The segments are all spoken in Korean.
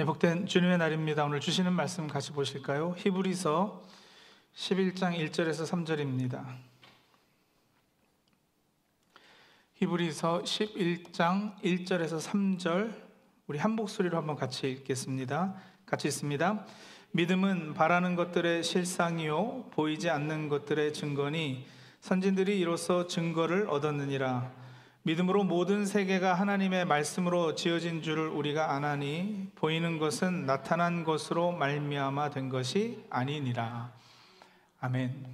예, 복된 주님의 날입니다. 오늘 주시는 말씀 같이 보실까요? 히브리서 11장 1절에서 3절입니다. 히브리서 11장 1절에서 3절 우리 한 목소리로 한번 같이 읽겠습니다. 같이 있습니다. 믿음은 바라는 것들의 실상이요 보이지 않는 것들의 증거니 선진들이 이로써 증거를 얻었느니라. 믿음으로 모든 세계가 하나님의 말씀으로 지어진 줄을 우리가 아나니 보이는 것은 나타난 것으로 말미암아 된 것이 아니니라. 아멘.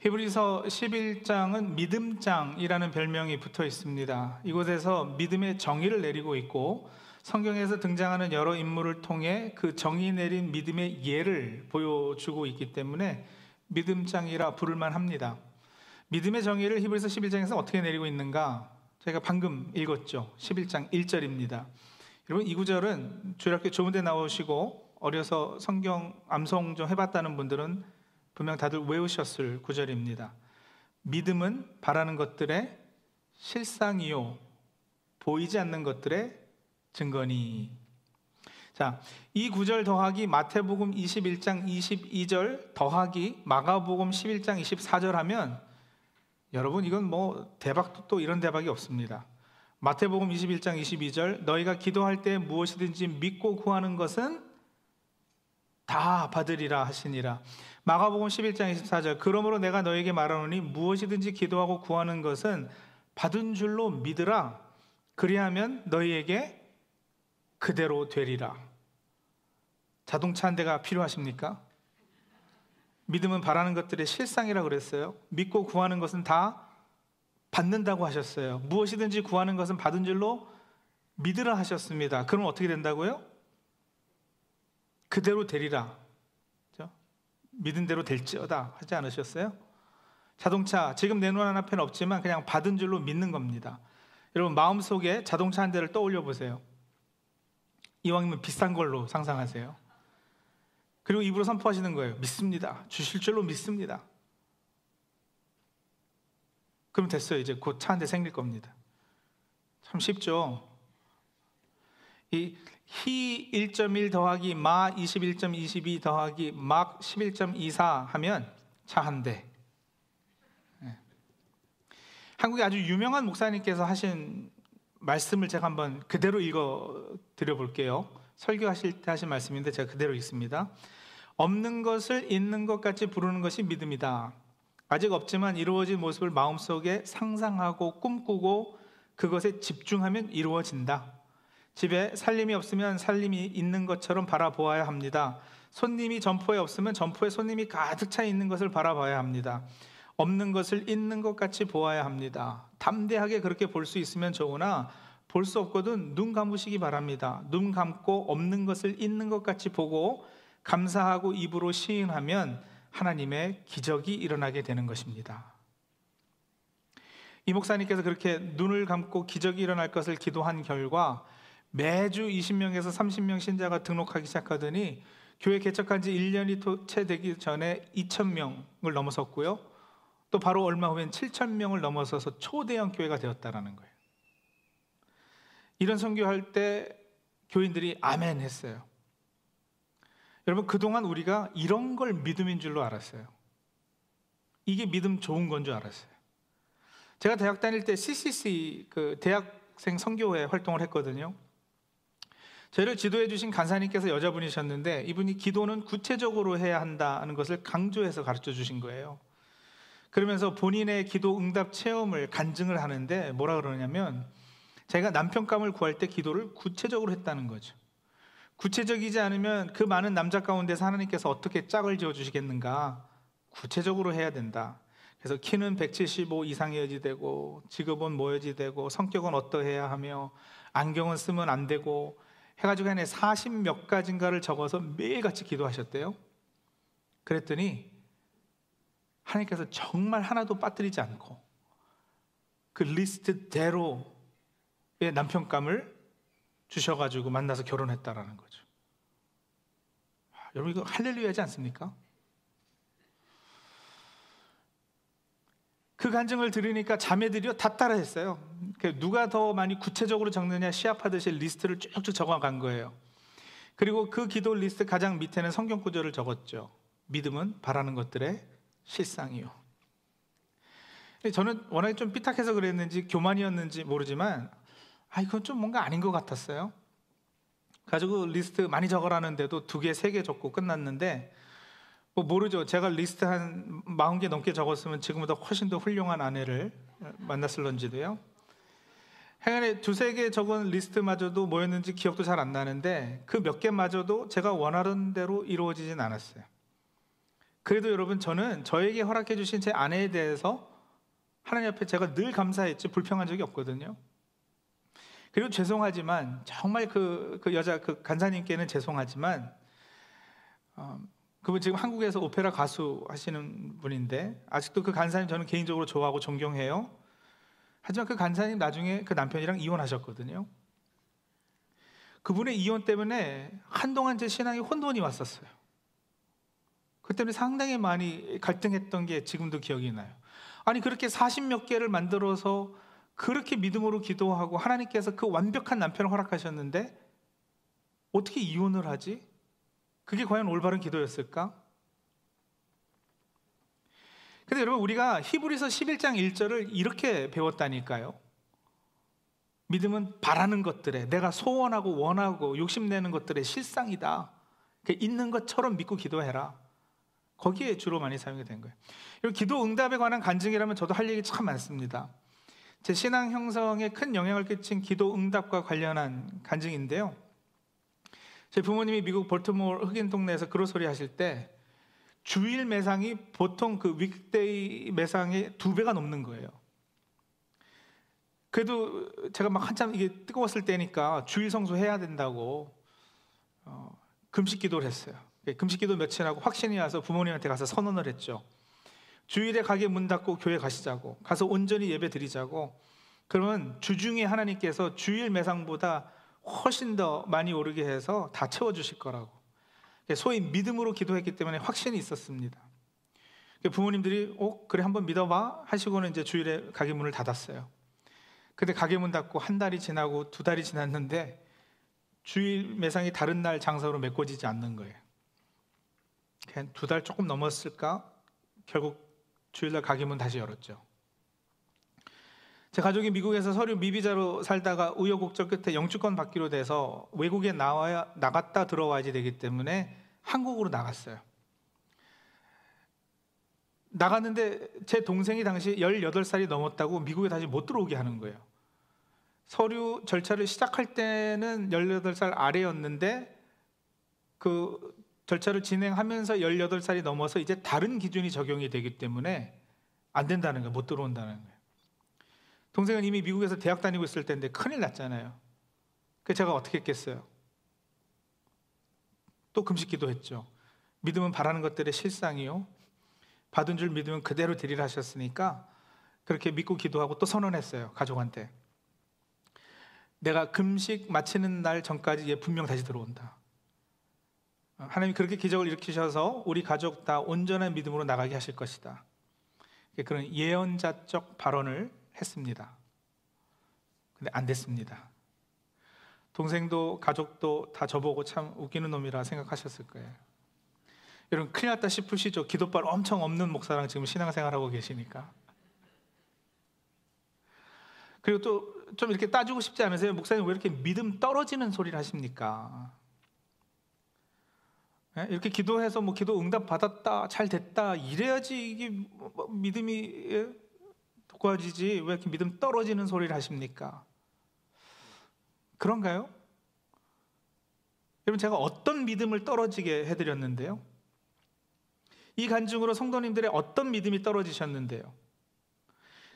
히브리서 11장은 믿음장이라는 별명이 붙어 있습니다. 이곳에서 믿음의 정의를 내리고 있고 성경에서 등장하는 여러 인물을 통해 그 정의 내린 믿음의 예를 보여주고 있기 때문에 믿음장이라 부를 만 합니다. 믿음의 정의를 히브리서 11장에서 어떻게 내리고 있는가? 저희가 방금 읽었죠. 11장 1절입니다. 여러분 이 구절은 주일학교 좋은 데 나오시고 어려서 성경 암송 좀 해봤다는 분들은 분명 다들 외우셨을 구절입니다. 믿음은 바라는 것들의 실상이요 보이지 않는 것들의 증거니. 자, 이 구절 더하기 마태복음 21장 22절 더하기 마가복음 11장 24절 하면 여러분 이건 뭐 대박도 또 이런 대박이 없습니다. 마태복음 21장 22절 너희가 기도할 때 무엇이든지 믿고 구하는 것은 다 받으리라 하시니라. 마가복음 11장 24절 그러므로 내가 너에게 말하노니 무엇이든지 기도하고 구하는 것은 받은 줄로 믿으라. 그리하면 너희에게 그대로 되리라. 자동차 한 대가 필요하십니까? 믿음은 바라는 것들의 실상이라고 그랬어요. 믿고 구하는 것은 다 받는다고 하셨어요. 무엇이든지 구하는 것은 받은 줄로 믿으라 하셨습니다. 그럼 어떻게 된다고요? 그대로 되리라. 그렇죠? 믿은 대로 될지어다 하지 않으셨어요? 자동차 지금 내눈 앞에는 없지만 그냥 받은 줄로 믿는 겁니다. 여러분 마음속에 자동차 한 대를 떠올려 보세요. 이왕이면 비싼 걸로 상상하세요. 그리고 입으로 선포하시는 거예요. 믿습니다. 주실 줄로 믿습니다. 그럼 됐어요. 이제 곧 차 한 대 생길 겁니다. 참 쉽죠? 이 히 1.1 더하기 마 21.22 더하기 막 11.24 하면 차 한 대. 네. 한국에 아주 유명한 목사님께서 하신 말씀을 제가 한번 그대로 읽어 드려 볼게요. 설교하실 때 하신 말씀인데 제가 그대로 읽습니다. 없는 것을 있는 것 같이 부르는 것이 믿음이다. 아직 없지만 이루어진 모습을 마음속에 상상하고 꿈꾸고 그것에 집중하면 이루어진다. 집에 살림이 없으면 살림이 있는 것처럼 바라보아야 합니다. 손님이 점포에 없으면 점포에 손님이 가득 차 있는 것을 바라봐야 합니다. 없는 것을 있는 것 같이 보아야 합니다. 담대하게 그렇게 볼 수 있으면 좋으나 볼 수 없거든 눈 감으시기 바랍니다. 눈 감고 없는 것을 있는 것 같이 보고 감사하고 입으로 시인하면 하나님의 기적이 일어나게 되는 것입니다. 이 목사님께서 그렇게 눈을 감고 기적이 일어날 것을 기도한 결과 매주 20명에서 30명 신자가 등록하기 시작하더니 교회 개척한 지 1년이 채 되기 전에 2,000명을 넘어섰고요. 또 바로 얼마 후엔 7,000명을 넘어서서 초대형 교회가 되었다라는 거예요. 이런 선교할 때 교인들이 아멘 했어요. 여러분, 그동안 우리가 이런 걸 믿음인 줄로 알았어요. 이게 믿음 좋은 건 줄 알았어요. 제가 대학 다닐 때 CCC, 그 대학생 선교회 활동을 했거든요. 저희를 지도해 주신 간사님께서 여자분이셨는데 이분이 기도는 구체적으로 해야 한다는 것을 강조해서 가르쳐 주신 거예요. 그러면서 본인의 기도 응답 체험을 간증을 하는데 뭐라 그러냐면 제가 남편감을 구할 때 기도를 구체적으로 했다는 거죠. 구체적이지 않으면 그 많은 남자 가운데서 하나님께서 어떻게 짝을 지어 주시겠는가? 구체적으로 해야 된다. 그래서 키는 175 이상이어야 되고 직업은 뭐여야 되고 성격은 어떠해야 하며 안경은 쓰면 안 되고 해가지고 안에 40몇 가지인가를 적어서 매일같이 기도하셨대요. 그랬더니 하나님께서 정말 하나도 빠뜨리지 않고 그 리스트대로 남편감을 주셔가지고 만나서 결혼했다라는 거죠. 아, 여러분 이거 할렐루야지 않습니까? 그 간증을 들으니까 자매들이요 다 따라했어요. 누가 더 많이 구체적으로 적느냐 시합하듯이 리스트를 쭉쭉 적어간 거예요. 그리고 그 기도 리스트 가장 밑에는 성경 구절을 적었죠. 믿음은 바라는 것들의 실상이요. 저는 워낙에 좀 삐딱해서 그랬는지 교만이었는지 모르지만 아 이건 좀 뭔가 아닌 것 같았어요. 가지고 리스트 많이 적어라는데도 두 개, 세 개 적고 끝났는데 뭐 모르죠. 제가 리스트 한 40개 넘게 적었으면 지금보다 훨씬 더 훌륭한 아내를 만났을런지도요. 행안에 두세 개 적은 리스트마저도 뭐였는지 기억도 잘 안 나는데 그 몇 개마저도 제가 원하는 대로 이루어지진 않았어요. 그래도 여러분 저는 저에게 허락해 주신 제 아내에 대해서 하나님 앞에 제가 늘 감사했지 불평한 적이 없거든요. 그리고 죄송하지만 정말 그, 그 여자 그 간사님께는 죄송하지만 어, 그분 지금 한국에서 오페라 가수 하시는 분인데 아직도 그 간사님 저는 개인적으로 좋아하고 존경해요. 하지만 그 간사님 나중에 그 남편이랑 이혼하셨거든요. 그분의 이혼 때문에 한동안 제 신앙에 혼돈이 왔었어요. 그 때문에 상당히 많이 갈등했던 게 지금도 기억이 나요. 아니 그렇게 40 몇 개를 만들어서 그렇게 믿음으로 기도하고 하나님께서 그 완벽한 남편을 허락하셨는데 어떻게 이혼을 하지? 그게 과연 올바른 기도였을까? 근데 여러분 우리가 히브리서 11장 1절을 이렇게 배웠다니까요. 믿음은 바라는 것들에 내가 소원하고 원하고 욕심내는 것들의 실상이다. 있는 것처럼 믿고 기도해라. 거기에 주로 많이 사용이 된 거예요. 기도 응답에 관한 간증이라면 저도 할 얘기 참 많습니다. 제 신앙 형성에 큰 영향을 끼친 기도 응답과 관련한 간증인데요. 제 부모님이 미국 볼트모어 흑인 동네에서 그로소리 하실 때 주일 매상이 보통 그 윅데이 매상의 두 배가 넘는 거예요. 그래도 제가 막 한참 이게 뜨거웠을 때니까 주일 성수 해야 된다고 어, 금식 기도를 했어요. 예, 금식 기도 며칠 하고 확신이 와서 부모님한테 가서 선언을 했죠. 주일에 가게 문 닫고 교회 가시자고 가서 온전히 예배 드리자고 그러면 주중에 하나님께서 주일 매상보다 훨씬 더 많이 오르게 해서 다 채워 주실 거라고 소위 믿음으로 기도했기 때문에 확신이 있었습니다. 부모님들이 어 그래 한번 믿어봐 하시고는 이제 주일에 가게 문을 닫았어요. 근데 가게 문 닫고 한 달이 지나고 두 달이 지났는데 주일 매상이 다른 날 장사로 메꿔지지 않는 거예요. 두 달 조금 넘었을까? 결국 주일날 가게 문 다시 열었죠. 제 가족이 미국에서 서류 미비자로 살다가 우여곡절 끝에 영주권 받기로 돼서 외국에 나와야 나갔다 들어와야지 되기 때문에 한국으로 나갔어요. 나갔는데 제 동생이 당시 18살이 넘었다고 미국에 다시 못 들어오게 하는 거예요. 서류 절차를 시작할 때는 18살 아래였는데 그 절차를 진행하면서 18살이 넘어서 이제 다른 기준이 적용이 되기 때문에 안 된다는 거예요. 못 들어온다는 거예요. 동생은 이미 미국에서 대학 다니고 있을 때인데 큰일 났잖아요. 그 제가 어떻게 했겠어요? 또 금식 기도 했죠. 믿음은 바라는 것들의 실상이요. 받은 줄 믿으면 그대로 드리라 하셨으니까 그렇게 믿고 기도하고 또 선언했어요. 가족한테. 내가 금식 마치는 날 전까지 얘 분명 다시 들어온다. 하나님이 그렇게 기적을 일으키셔서 우리 가족 다 온전한 믿음으로 나가게 하실 것이다. 그런 예언자적 발언을 했습니다. 근데 안 됐습니다. 동생도 가족도 다 저보고 참 웃기는 놈이라 생각하셨을 거예요. 여러분 큰일 났다 싶으시죠? 기도발 엄청 없는 목사랑 지금 신앙생활하고 계시니까. 그리고 또 좀 이렇게 따지고 싶지 않으세요? 목사님 왜 이렇게 믿음 떨어지는 소리를 하십니까? 예? 이렇게 기도해서 뭐 기도 응답 받았다, 잘 됐다 이래야지 이게 뭐 믿음이 예? 돋궈지지 왜 이렇게 믿음 떨어지는 소리를 하십니까? 그런가요? 여러분 제가 어떤 믿음을 떨어지게 해드렸는데요? 이 간증으로 성도님들의 어떤 믿음이 떨어지셨는데요?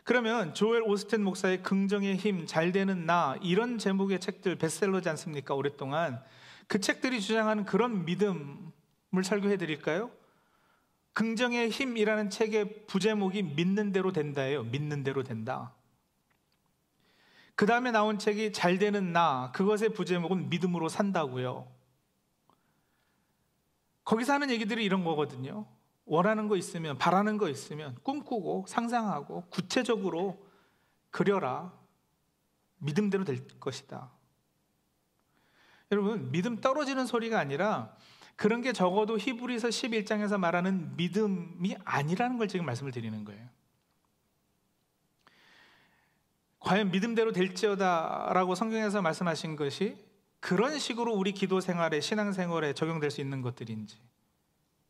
그러면 조엘 오스텐 목사의 긍정의 힘, 잘 되는 나 이런 제목의 책들 베스트셀러지 않습니까? 오랫동안 그 책들이 주장하는 그런 믿음을 설교해 드릴까요? 긍정의 힘이라는 책의 부제목이 믿는 대로 된다예요. 믿는 대로 된다. 그 다음에 나온 책이 잘 되는 나, 그것의 부제목은 믿음으로 산다고요. 거기서 하는 얘기들이 이런 거거든요. 원하는 거 있으면, 바라는 거 있으면 꿈꾸고 상상하고 구체적으로 그려라. 믿음대로 될 것이다. 여러분, 믿음 떨어지는 소리가 아니라 그런 게 적어도 히브리서 11장에서 말하는 믿음이 아니라는 걸 지금 말씀을 드리는 거예요. 과연 믿음대로 될지어다라고 성경에서 말씀하신 것이 그런 식으로 우리 기도 생활에 신앙 생활에 적용될 수 있는 것들인지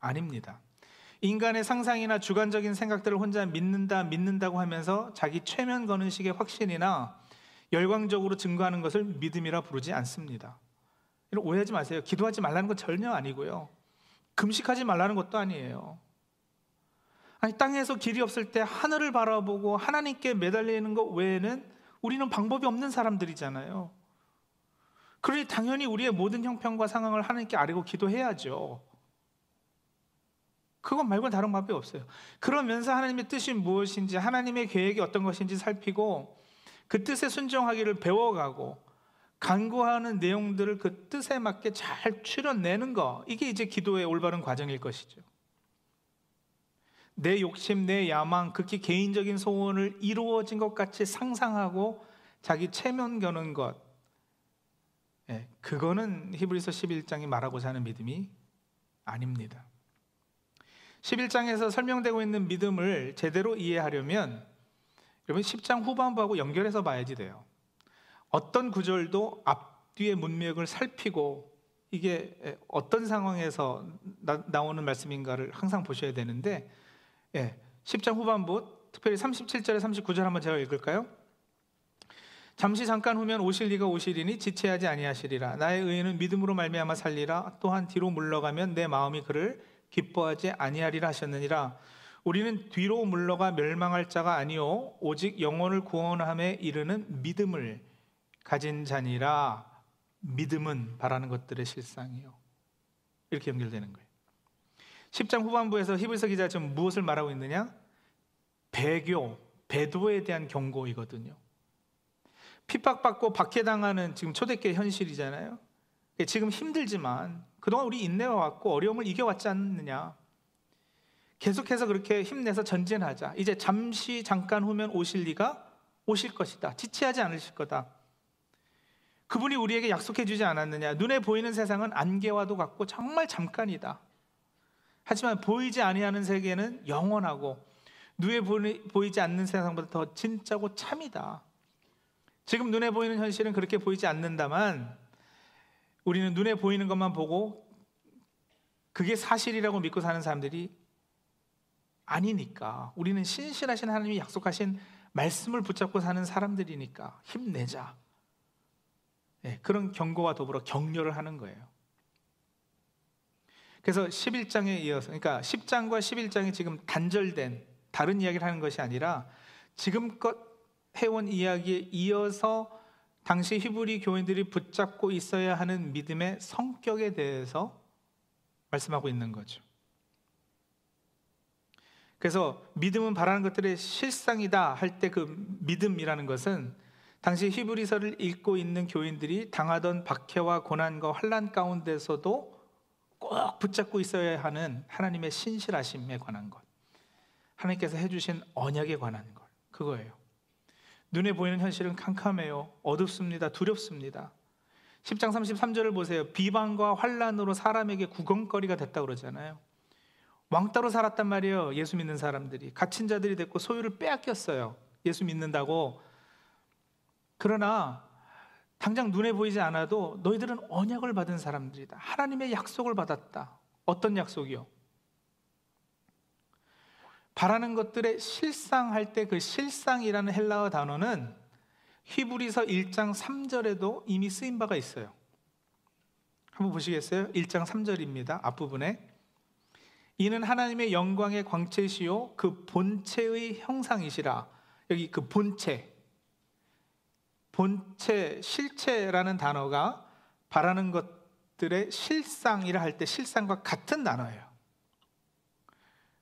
아닙니다. 인간의 상상이나 주관적인 생각들을 혼자 믿는다 믿는다고 하면서 자기 최면 거는 식의 확신이나 열광적으로 증거하는 것을 믿음이라 부르지 않습니다. 이런 오해하지 마세요. 기도하지 말라는 건 전혀 아니고요. 금식하지 말라는 것도 아니에요. 아니 땅에서 길이 없을 때 하늘을 바라보고 하나님께 매달리는 것 외에는 우리는 방법이 없는 사람들이잖아요. 그러니 당연히 우리의 모든 형편과 상황을 하나님께 아뢰고 기도해야죠. 그것 말고 다른 방법이 없어요. 그러면서 하나님의 뜻이 무엇인지, 하나님의 계획이 어떤 것인지 살피고 그 뜻에 순종하기를 배워가고 간구하는 내용들을 그 뜻에 맞게 잘 추려내는 거 이게 이제 기도의 올바른 과정일 것이죠. 내 욕심, 내 야망, 극히 개인적인 소원을 이루어진 것 같이 상상하고 자기 체면 겨는 것, 예, 그거는 히브리서 11장이 말하고자 하는 믿음이 아닙니다. 11장에서 설명되고 있는 믿음을 제대로 이해하려면 여러분 10장 후반부하고 연결해서 봐야지 돼요. 어떤 구절도 앞뒤의 문맥을 살피고 이게 어떤 상황에서 나, 오는 말씀인가를 항상 보셔야 되는데 예, 10장 후반부 특별히 37절에 39절 한번 제가 읽을까요? 잠시 잠깐 후면 오실 리가 오시리니 지체하지 아니하시리라. 나의 의인은 믿음으로 말미암아 살리라. 또한 뒤로 물러가면 내 마음이 그를 기뻐하지 아니하리라 하셨느니라. 우리는 뒤로 물러가 멸망할 자가 아니요 오직 영혼을 구원함에 이르는 믿음을 가진 자니라 믿음은 바라는 것들의 실상이요 이렇게 연결되는 거예요 10장 후반부에서 히브리서 기자 지금 무엇을 말하고 있느냐 배교 배도에 대한 경고이거든요 핍박받고 박해당하는 지금 초대교회 현실이잖아요 지금 힘들지만 그동안 우리 인내해왔고 어려움을 이겨왔지 않느냐 계속해서 그렇게 힘내서 전진하자. 이제 잠시 잠깐 후면 오실 리가 오실 것이다. 지체하지 않으실 거다. 그분이 우리에게 약속해 주지 않았느냐. 눈에 보이는 세상은 안개와도 같고 정말 잠깐이다. 하지만 보이지 아니하는 세계는 영원하고 눈에 보이지 않는 세상보다 더 진짜고 참이다. 지금 눈에 보이는 현실은 그렇게 보이지 않는다만 우리는 눈에 보이는 것만 보고 그게 사실이라고 믿고 사는 사람들이 아니니까 우리는 신실하신 하나님이 약속하신 말씀을 붙잡고 사는 사람들이니까 힘내자. 네, 그런 경고와 더불어 격려를 하는 거예요. 그래서 11장에 이어서 그러니까 10장과 11장이 지금 단절된 다른 이야기를 하는 것이 아니라 지금껏 해온 이야기에 이어서 당시 히브리 교인들이 붙잡고 있어야 하는 믿음의 성격에 대해서 말씀하고 있는 거죠. 그래서 믿음은 바라는 것들의 실상이다 할 때 그 믿음이라는 것은 당시 히브리서를 읽고 있는 교인들이 당하던 박해와 고난과 환란 가운데서도 꼭 붙잡고 있어야 하는 하나님의 신실하심에 관한 것. 하나님께서 해주신 언약에 관한 것. 그거예요. 눈에 보이는 현실은 캄캄해요. 어둡습니다. 두렵습니다. 10장 33절을 보세요. 비방과 환란으로 사람에게 구경거리가 됐다 그러잖아요. 왕따로 살았단 말이에요. 예수 믿는 사람들이. 갇힌 자들이 됐고 소유를 빼앗겼어요. 예수 믿는다고. 그러나 당장 눈에 보이지 않아도 너희들은 언약을 받은 사람들이다. 하나님의 약속을 받았다. 어떤 약속이요? 바라는 것들의 실상할 때 그 실상이라는 헬라어 단어는 히브리서 1장 3절에도 이미 쓰인 바가 있어요. 한번 보시겠어요? 1장 3절입니다. 앞부분에 이는 하나님의 영광의 광채시요 그 본체의 형상이시라. 여기 그 본체 본체 실체라는 단어가 바라는 것들의 실상이라 할 때 실상과 같은 단어예요.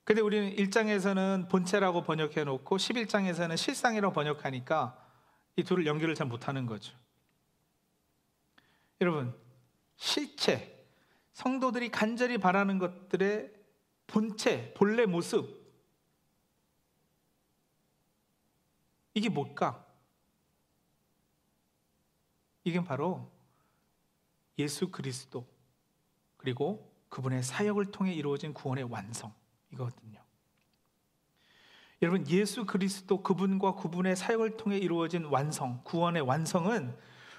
근데 우리는 1장에서는 본체라고 번역해 놓고 11장에서는 실상이라고 번역하니까 이 둘을 연결을 잘 못하는 거죠. 여러분, 실체, 성도들이 간절히 바라는 것들의 본체, 본래 모습. 이게 뭘까? 이게 바로 예수 그리스도 그리고 그분의 사역을 통해 이루어진 구원의 완성 이거거든요. 여러분 예수 그리스도 그분과 그분의 사역을 통해 이루어진 완성, 구원의 완성은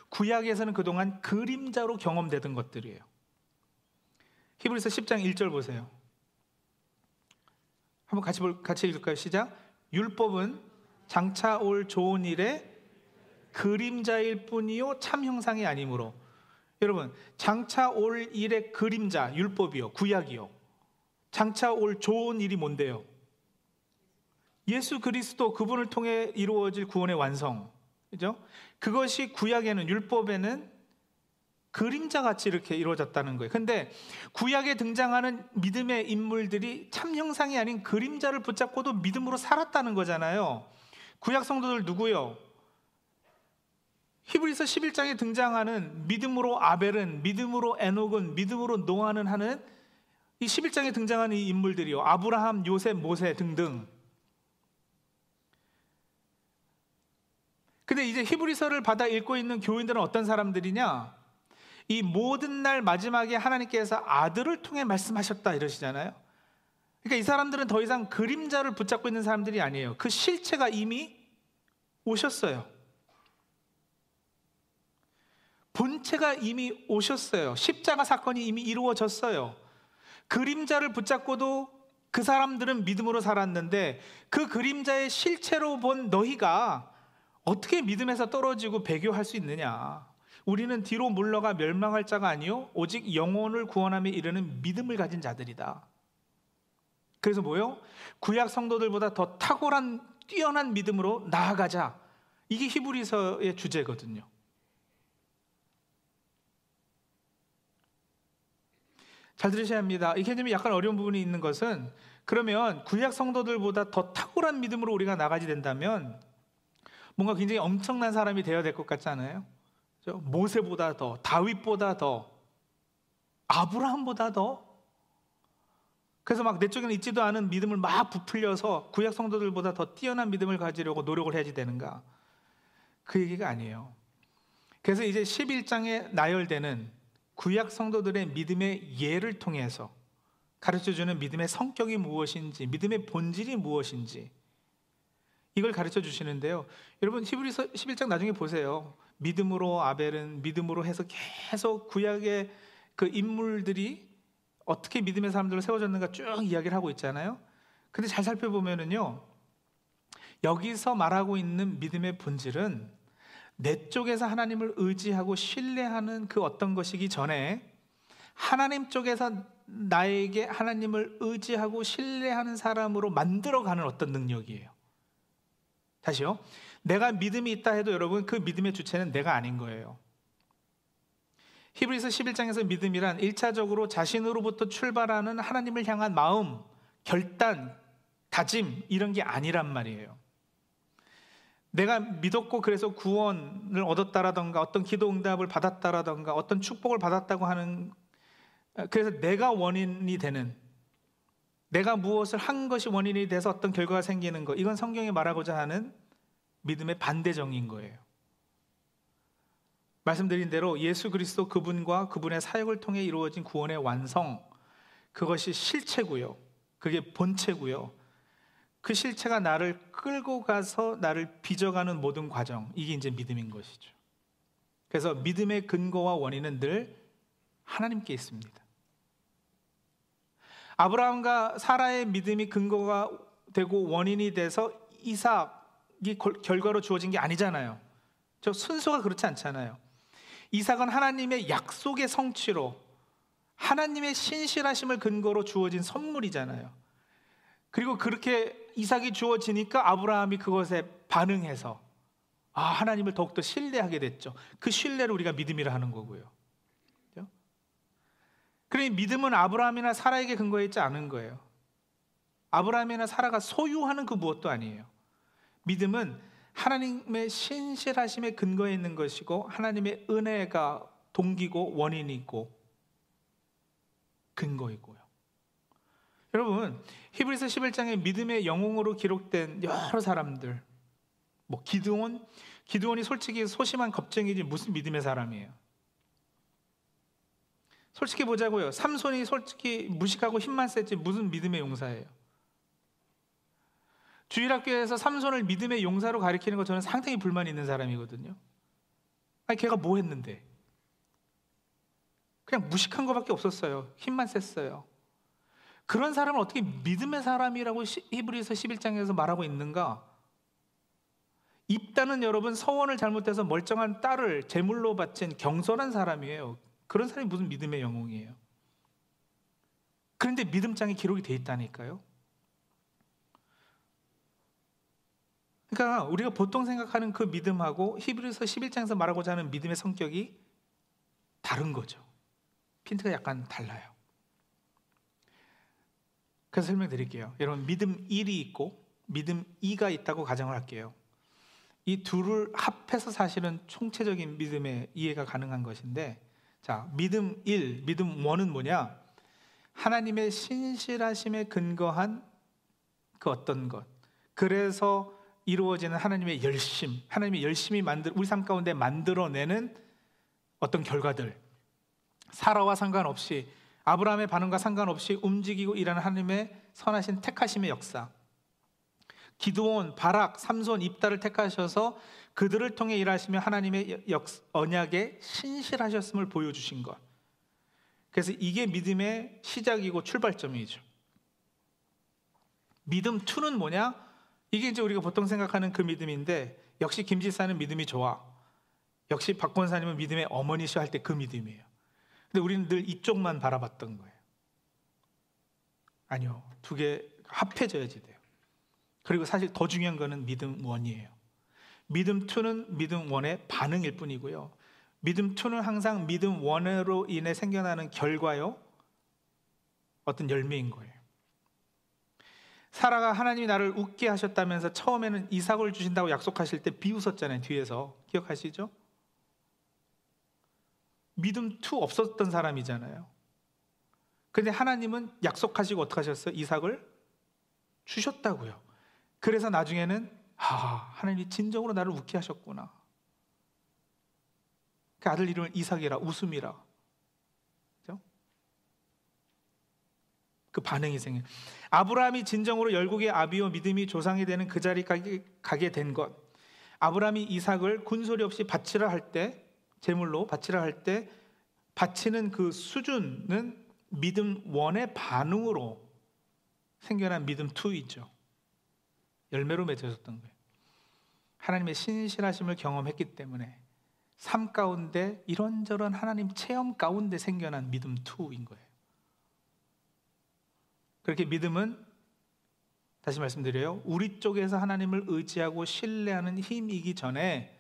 구약에서는 그동안 그림자로 경험되던 것들이에요. 히브리서 10장 1절 보세요. 한번 같이 볼, 같이 읽을까요? 시작. 율법은 장차 올 좋은 일의 그림자일 뿐이요 참 형상이 아니므로 여러분 장차 올 일의 그림자 율법이요 구약이요 장차 올 좋은 일이 뭔데요? 예수 그리스도 그분을 통해 이루어질 구원의 완성 그죠? 그것이 구약에는 율법에는 그림자 같이 이렇게 이루어졌다는 거예요. 근데 구약에 등장하는 믿음의 인물들이 참 형상이 아닌 그림자를 붙잡고도 믿음으로 살았다는 거잖아요. 구약 성도들 누구요? 히브리서 11장에 등장하는 믿음으로 아벨은 믿음으로 에녹은 믿음으로 노아는 하는 이 11장에 등장하는 이 인물들이요. 아브라함, 요셉, 모세 등등. 근데 이제 히브리서를 받아 읽고 있는 교인들은 어떤 사람들이냐? 이 모든 날 마지막에 하나님께서 아들을 통해 말씀하셨다 이러시잖아요. 그러니까 이 사람들은 더 이상 그림자를 붙잡고 있는 사람들이 아니에요. 그 실체가 이미 오셨어요. 본체가 이미 오셨어요. 십자가 사건이 이미 이루어졌어요. 그림자를 붙잡고도 그 사람들은 믿음으로 살았는데 그 그림자의 실체로 본 너희가 어떻게 믿음에서 떨어지고 배교할 수 있느냐? 우리는 뒤로 물러가 멸망할 자가 아니요 오직 영혼을 구원함에 이르는 믿음을 가진 자들이다. 그래서 뭐요? 구약 성도들보다 더 탁월한 뛰어난 믿음으로 나아가자. 이게 히브리서의 주제거든요. 잘 들으셔야 합니다. 이 개념이 약간 어려운 부분이 있는 것은 그러면 구약 성도들보다 더 탁월한 믿음으로 우리가 나가게 된다면 뭔가 굉장히 엄청난 사람이 되어야 될 것 같지 않아요? 모세보다 더, 다윗보다 더, 아브라함보다 더. 그래서 막 내 쪽에는 있지도 않은 믿음을 막 부풀려서 구약 성도들보다 더 뛰어난 믿음을 가지려고 노력을 해야지 되는가? 그 얘기가 아니에요. 그래서 이제 11장에 나열되는 구약 성도들의 믿음의 예를 통해서 가르쳐 주는 믿음의 성격이 무엇인지, 믿음의 본질이 무엇인지 이걸 가르쳐 주시는데요. 여러분 히브리서 11장 나중에 보세요. 믿음으로 아벨은 믿음으로 해서 계속 구약의 그 인물들이 어떻게 믿음의 사람들로 세워졌는가 쭉 이야기를 하고 있잖아요. 근데 잘 살펴보면은요. 여기서 말하고 있는 믿음의 본질은 내 쪽에서 하나님을 의지하고 신뢰하는 그 어떤 것이기 전에 하나님 쪽에서 나에게 하나님을 의지하고 신뢰하는 사람으로 만들어가는 어떤 능력이에요. 다시요. 내가 믿음이 있다 해도 여러분 그 믿음의 주체는 내가 아닌 거예요. 히브리서 11장에서 믿음이란 1차적으로 자신으로부터 출발하는 하나님을 향한 마음, 결단, 다짐 이런 게 아니란 말이에요. 내가 믿었고 그래서 구원을 얻었다라던가 어떤 기도 응답을 받았다라던가 어떤 축복을 받았다고 하는 그래서 내가 원인이 되는 내가 무엇을 한 것이 원인이 돼서 어떤 결과가 생기는 것 이건 성경이 말하고자 하는 믿음의 반대정인 거예요. 말씀드린 대로 예수 그리스도 그분과 그분의 사역을 통해 이루어진 구원의 완성 그것이 실체고요. 그게 본체고요. 그 실체가 나를 끌고 가서 나를 빚어가는 모든 과정, 이게 이제 믿음인 것이죠. 그래서 믿음의 근거와 원인은 늘 하나님께 있습니다. 아브라함과 사라의 믿음이 근거가 되고 원인이 돼서 이삭이 결과로 주어진 게 아니잖아요. 저 순서가 그렇지 않잖아요. 이삭은 하나님의 약속의 성취로 하나님의 신실하심을 근거로 주어진 선물이잖아요. 그리고 그렇게 이삭이 주어지니까 아브라함이 그것에 반응해서 아, 하나님을 더욱더 신뢰하게 됐죠. 그 신뢰를 우리가 믿음이라 하는 거고요. 그러니 믿음은 아브라함이나 사라에게 근거해 있지 않은 거예요. 아브라함이나 사라가 소유하는 그 무엇도 아니에요. 믿음은 하나님의 신실하심에 근거해 있는 것이고 하나님의 은혜가 동기고 원인이 있고 근거이고요. 여러분 히브리서 11장에 믿음의 영웅으로 기록된 여러 사람들 뭐 기드온 기드온이 솔직히 소심한 겁쟁이지 무슨 믿음의 사람이에요. 솔직히 보자고요. 삼손이 솔직히 무식하고 힘만 셌지 무슨 믿음의 용사예요. 주일학교에서 삼손을 믿음의 용사로 가리키는 거 저는 상당히 불만이 있는 사람이거든요. 아니 걔가 뭐 했는데? 그냥 무식한 것밖에 없었어요. 힘만 셌어요. 그런 사람을 어떻게 믿음의 사람이라고 히브리서 11장에서 말하고 있는가? 입다는 여러분 서원을 잘못해서 멀쩡한 딸을 제물로 바친 경솔한 사람이에요. 그런 사람이 무슨 믿음의 영웅이에요. 그런데 믿음장에 기록이 돼 있다니까요. 그러니까 우리가 보통 생각하는 그 믿음하고 히브리서 11장에서 말하고자 하는 믿음의 성격이 다른 거죠. 핀트가 약간 달라요. 그래서 설명드릴게요. 여러분 믿음 1이 있고 믿음 2가 있다고 가정을 할게요. 이 둘을 합해서 사실은 총체적인 믿음의 이해가 가능한 것인데 자, 믿음 1, 믿음 1은 뭐냐? 하나님의 신실하심에 근거한 그 어떤 것. 그래서 이루어지는 하나님의 열심, 하나님의 열심히 만들 우리 삶 가운데 만들어내는 어떤 결과들. 사라와 상관없이 아브라함의 반응과 상관없이 움직이고 일하는 하나님의 선하신 택하심의 역사. 기드온, 바락, 삼손, 입다를 택하셔서 그들을 통해 일하시며 하나님의 역, 언약에 신실하셨음을 보여주신 것. 그래서 이게 믿음의 시작이고 출발점이죠. 믿음 2는 뭐냐? 이게 이제 우리가 보통 생각하는 그 믿음인데 역시 김 지사는 믿음이 좋아. 역시 박 권사님은 믿음의 어머니시 할 때 그 믿음이에요. 근데 우리는 늘 이쪽만 바라봤던 거예요. 아니요. 두 개 합해져야지 돼요. 그리고 사실 더 중요한 거는 믿음 원이에요. 믿음 2는 믿음 원의 반응일 뿐이고요. 믿음 2는 항상 믿음 원으로 인해 생겨나는 결과요. 어떤 열매인 거예요. 사라가 하나님이 나를 웃게 하셨다면서 처음에는 이삭을 주신다고 약속하실 때 비웃었잖아요. 뒤에서. 기억하시죠? 믿음 2 없었던 사람이잖아요. 근데 하나님은 약속하시고 어떻게 하셨어요? 이삭을 주셨다고요. 그래서 나중에는 아, 하나님이 진정으로 나를 웃게 하셨구나. 그 아들 이름을 이삭이라 웃음이라. 그죠? 그 반응이 생겨. 아브라함이 진정으로 열국의 아비요 믿음이 조상이 되는 그 자리까지 가게 된 것. 아브라함이 이삭을 군소리 없이 바치라 할 때, 제물로 바치라 할 때, 바치는 그 수준은 믿음 원의 반응으로 생겨난 믿음 투이죠. 열매로 맺어졌던 거예요. 하나님의 신실하심을 경험했기 때문에 삶 가운데 이런저런 하나님 체험 가운데 생겨난 믿음 투인 거예요. 그렇게 믿음은 다시 말씀드려요. 우리 쪽에서 하나님을 의지하고 신뢰하는 힘이기 전에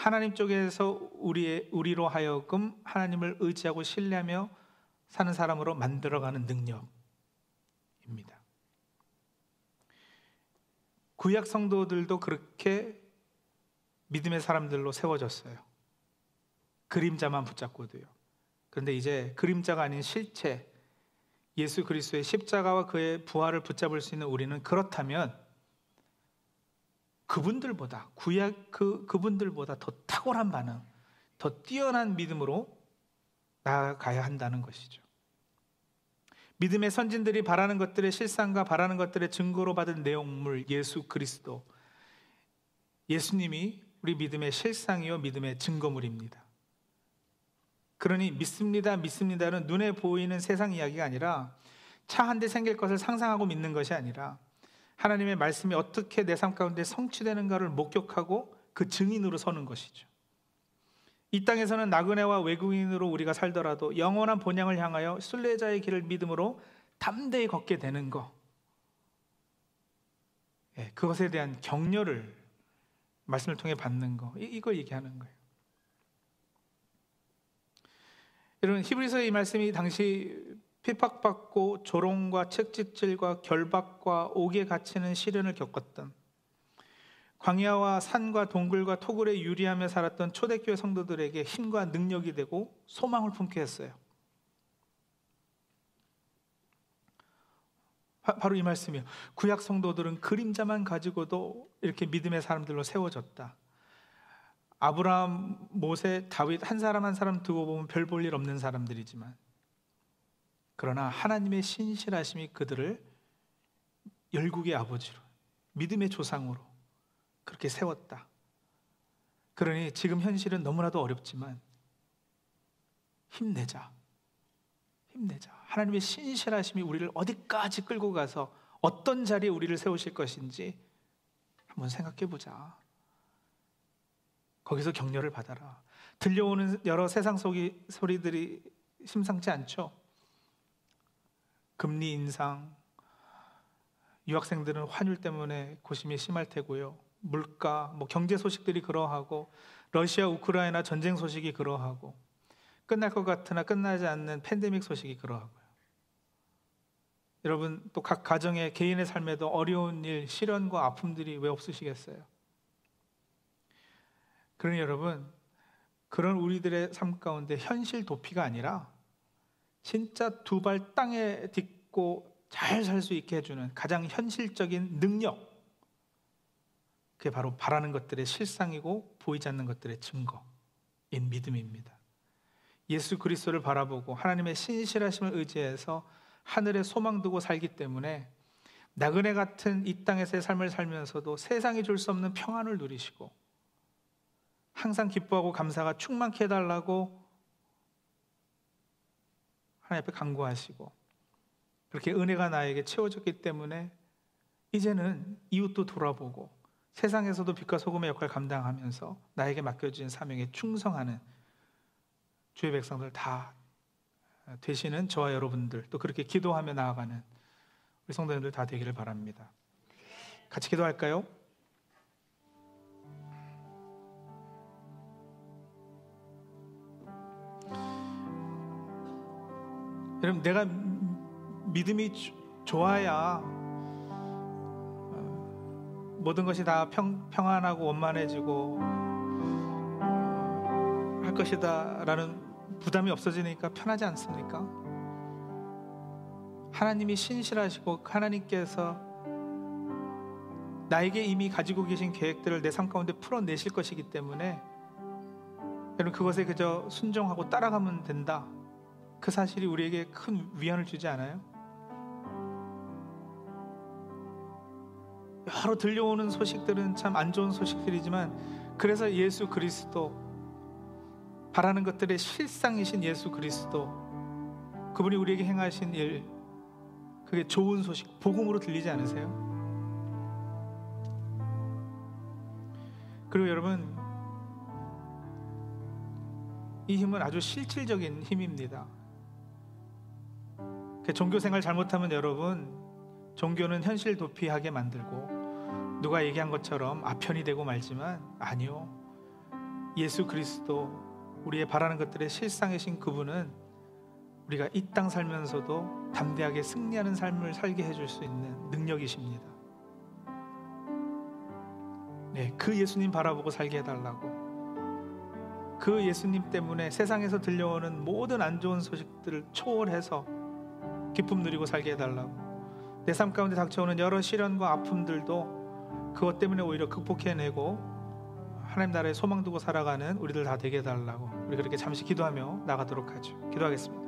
하나님 쪽에서 우리 우리로 하여금 하나님을 의지하고 신뢰하며 사는 사람으로 만들어가는 능력입니다. 구약 성도들도 그렇게 믿음의 사람들로 세워졌어요. 그림자만 붙잡고도요. 그런데 이제 그림자가 아닌 실체, 예수 그리스도의 십자가와 그의 부활을 붙잡을 수 있는 우리는 그렇다면 그분들보다 구약 그 그분들보다 더 탁월한 반응, 더 뛰어난 믿음으로 나아가야 한다는 것이죠. 믿음의 선진들이 바라는 것들의 실상과 바라는 것들의 증거로 받은 내용물 예수 그리스도 예수님이 우리 믿음의 실상이요 믿음의 증거물입니다. 그러니 믿습니다, 믿습니다는 눈에 보이는 세상 이야기가 아니라 차 한 대 생길 것을 상상하고 믿는 것이 아니라 하나님의 말씀이 어떻게 내 삶 가운데 성취되는가를 목격하고 그 증인으로 서는 것이죠. 이 땅에서는 나그네와 외국인으로 우리가 살더라도 영원한 본향을 향하여 순례자의 길을 믿음으로 담대히 걷게 되는 것. 예, 그것에 대한 격려를 말씀을 통해 받는 거. 이걸 얘기하는 거예요. 여러분 히브리서의 이 말씀이 당시 핍박받고 조롱과 책짓질과 결박과 옥에 갇히는 시련을 겪었던 광야와 산과 동굴과 토굴에 유리하며 살았던 초대교회 성도들에게 힘과 능력이 되고 소망을 품게 했어요. 바 로 이 말씀이에요. 구약 성도들은 그림자만 가지고도 이렇게 믿음의 사람들로 세워졌다. 아브라함, 모세, 다윗 한 사람 한 사람 두고 보면 별 볼 일 없는 사람들이지만 그러나 하나님의 신실하심이 그들을 열국의 아버지로 믿음의 조상으로 그렇게 세웠다. 그러니 지금 현실은 너무나도 어렵지만 힘내자. 힘내자. 하나님의 신실하심이 우리를 어디까지 끌고 가서 어떤 자리에 우리를 세우실 것인지 한번 생각해 보자. 거기서 격려를 받아라. 들려오는 여러 세상 소리들이 심상치 않죠. 금리 인상, 유학생들은 환율 때문에 고심이 심할 테고요. 물가, 뭐 경제 소식들이 그러하고 러시아 우크라이나 전쟁 소식이 그러하고 끝날 것 같으나 끝나지 않는 팬데믹 소식이 그러하고요. 여러분 또 각 가정의 개인의 삶에도 어려운 일, 시련과 아픔들이 왜 없으시겠어요? 그러니 여러분 그런 우리들의 삶 가운데 현실 도피가 아니라 진짜 두 발 땅에 딛고 잘 살 수 있게 해주는 가장 현실적인 능력 그게 바로 바라는 것들의 실상이고 보이지 않는 것들의 증거인 믿음입니다. 예수 그리스도를 바라보고 하나님의 신실하심을 의지해서 하늘에 소망 두고 살기 때문에 나그네 같은 이 땅에서의 삶을 살면서도 세상이 줄 수 없는 평안을 누리시고 항상 기뻐하고 감사가 충만케 해달라고 하나님 앞에 간구하시고 그렇게 은혜가 나에게 채워졌기 때문에 이제는 이웃도 돌아보고 세상에서도 빛과 소금의 역할을 감당하면서 나에게 맡겨진 사명에 충성하는 주의 백성들 다 되시는 저와 여러분들 또 그렇게 기도하며 나아가는 우리 성도님들 다 되기를 바랍니다. 같이 기도할까요? 여러분 내가 믿음이 좋아야 어, 모든 것이 다 평, 평안하고 원만해지고 어, 할 것이다라는 부담이 없어지니까 편하지 않습니까? 하나님이 신실하시고 하나님께서 나에게 이미 가지고 계신 계획들을 내 삶 가운데 풀어내실 것이기 때문에 여러분 그것에 그저 순종하고 따라가면 된다. 그 사실이 우리에게 큰 위안을 주지 않아요? 여러 들려오는 소식들은 참 안 좋은 소식들이지만 그래서 예수 그리스도 바라는 것들의 실상이신 예수 그리스도 그분이 우리에게 행하신 일 그게 좋은 소식 복음으로 들리지 않으세요? 그리고 여러분 이 힘은 아주 실질적인 힘입니다. 그 종교 생활 잘못하면 여러분 종교는 현실 도피하게 만들고 누가 얘기한 것처럼 아편이 되고 말지만 아니요. 예수 그리스도 우리의 바라는 것들의 실상이신 그분은 우리가 이 땅 살면서도 담대하게 승리하는 삶을 살게 해줄 수 있는 능력이십니다. 네, 그 예수님 바라보고 살게 해달라고. 그 예수님 때문에 세상에서 들려오는 모든 안 좋은 소식들을 초월해서 기쁨 누리고 살게 해달라고. 내 삶 가운데 닥쳐오는 여러 시련과 아픔들도 그것 때문에 오히려 극복해내고 하나님 나라에 소망 두고 살아가는 우리들 다 되게 해달라고 우리 그렇게 잠시 기도하며 나가도록 하죠. 기도하겠습니다.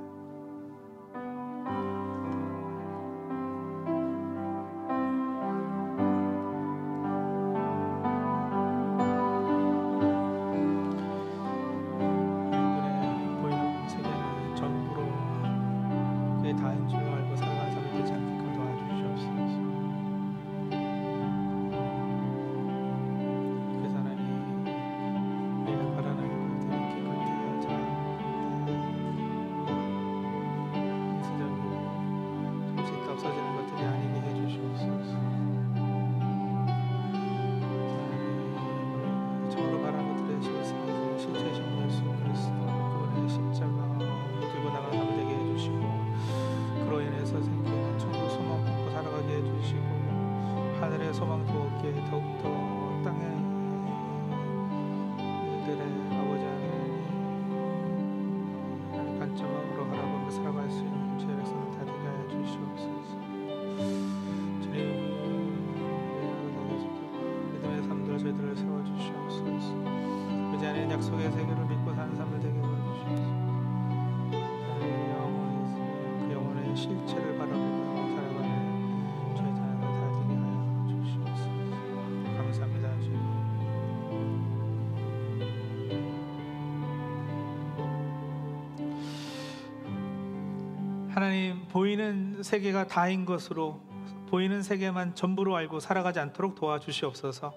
하나님 보이는 세계가 다인 것으로 보이는 세계만 전부로 알고 살아가지 않도록 도와주시옵소서.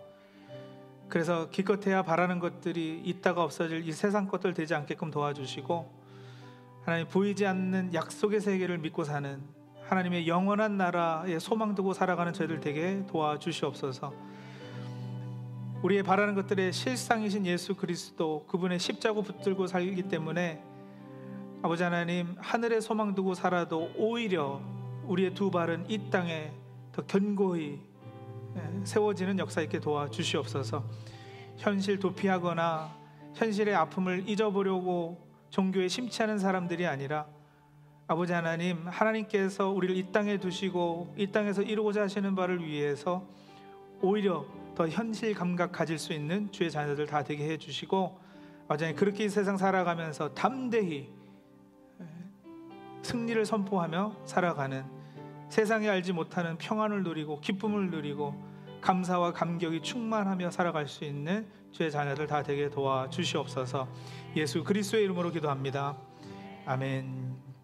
그래서 기껏해야 바라는 것들이 있다가 없어질 이 세상 것들 되지 않게끔 도와주시고 하나님 보이지 않는 약속의 세계를 믿고 사는 하나님의 영원한 나라에 소망 두고 살아가는 저희들 되게 도와주시옵소서. 우리의 바라는 것들의 실상이신 예수 그리스도 그분의 십자고 붙들고 살기 때문에 아버지 하나님 하늘에 소망 두고 살아도 오히려 우리의 두 발은 이 땅에 더 견고히 예, 세워지는 역사 있게 도와주시옵소서. 현실 도피하거나 현실의 아픔을 잊어보려고 종교에 심취하는 사람들이 아니라 아버지 하나님 하나님께서 우리를 이 땅에 두시고 이 땅에서 이루고자 하시는 바를 위해서 오히려 더 현실 감각 가질 수 있는 주의 자녀들 다 되게 해 주시고 아버지 하나님 그렇게 이 세상 살아가면서 담대히 예, 승리를 선포하며 살아가는 세상에 알지 못하는 평안을 누리고 기쁨을 누리고 감사와 감격이 충만하며 살아갈 수 있는 주의 자녀들 다 되게 도와 주시옵소서. 예수 그리스도의 이름으로 기도합니다. 아멘.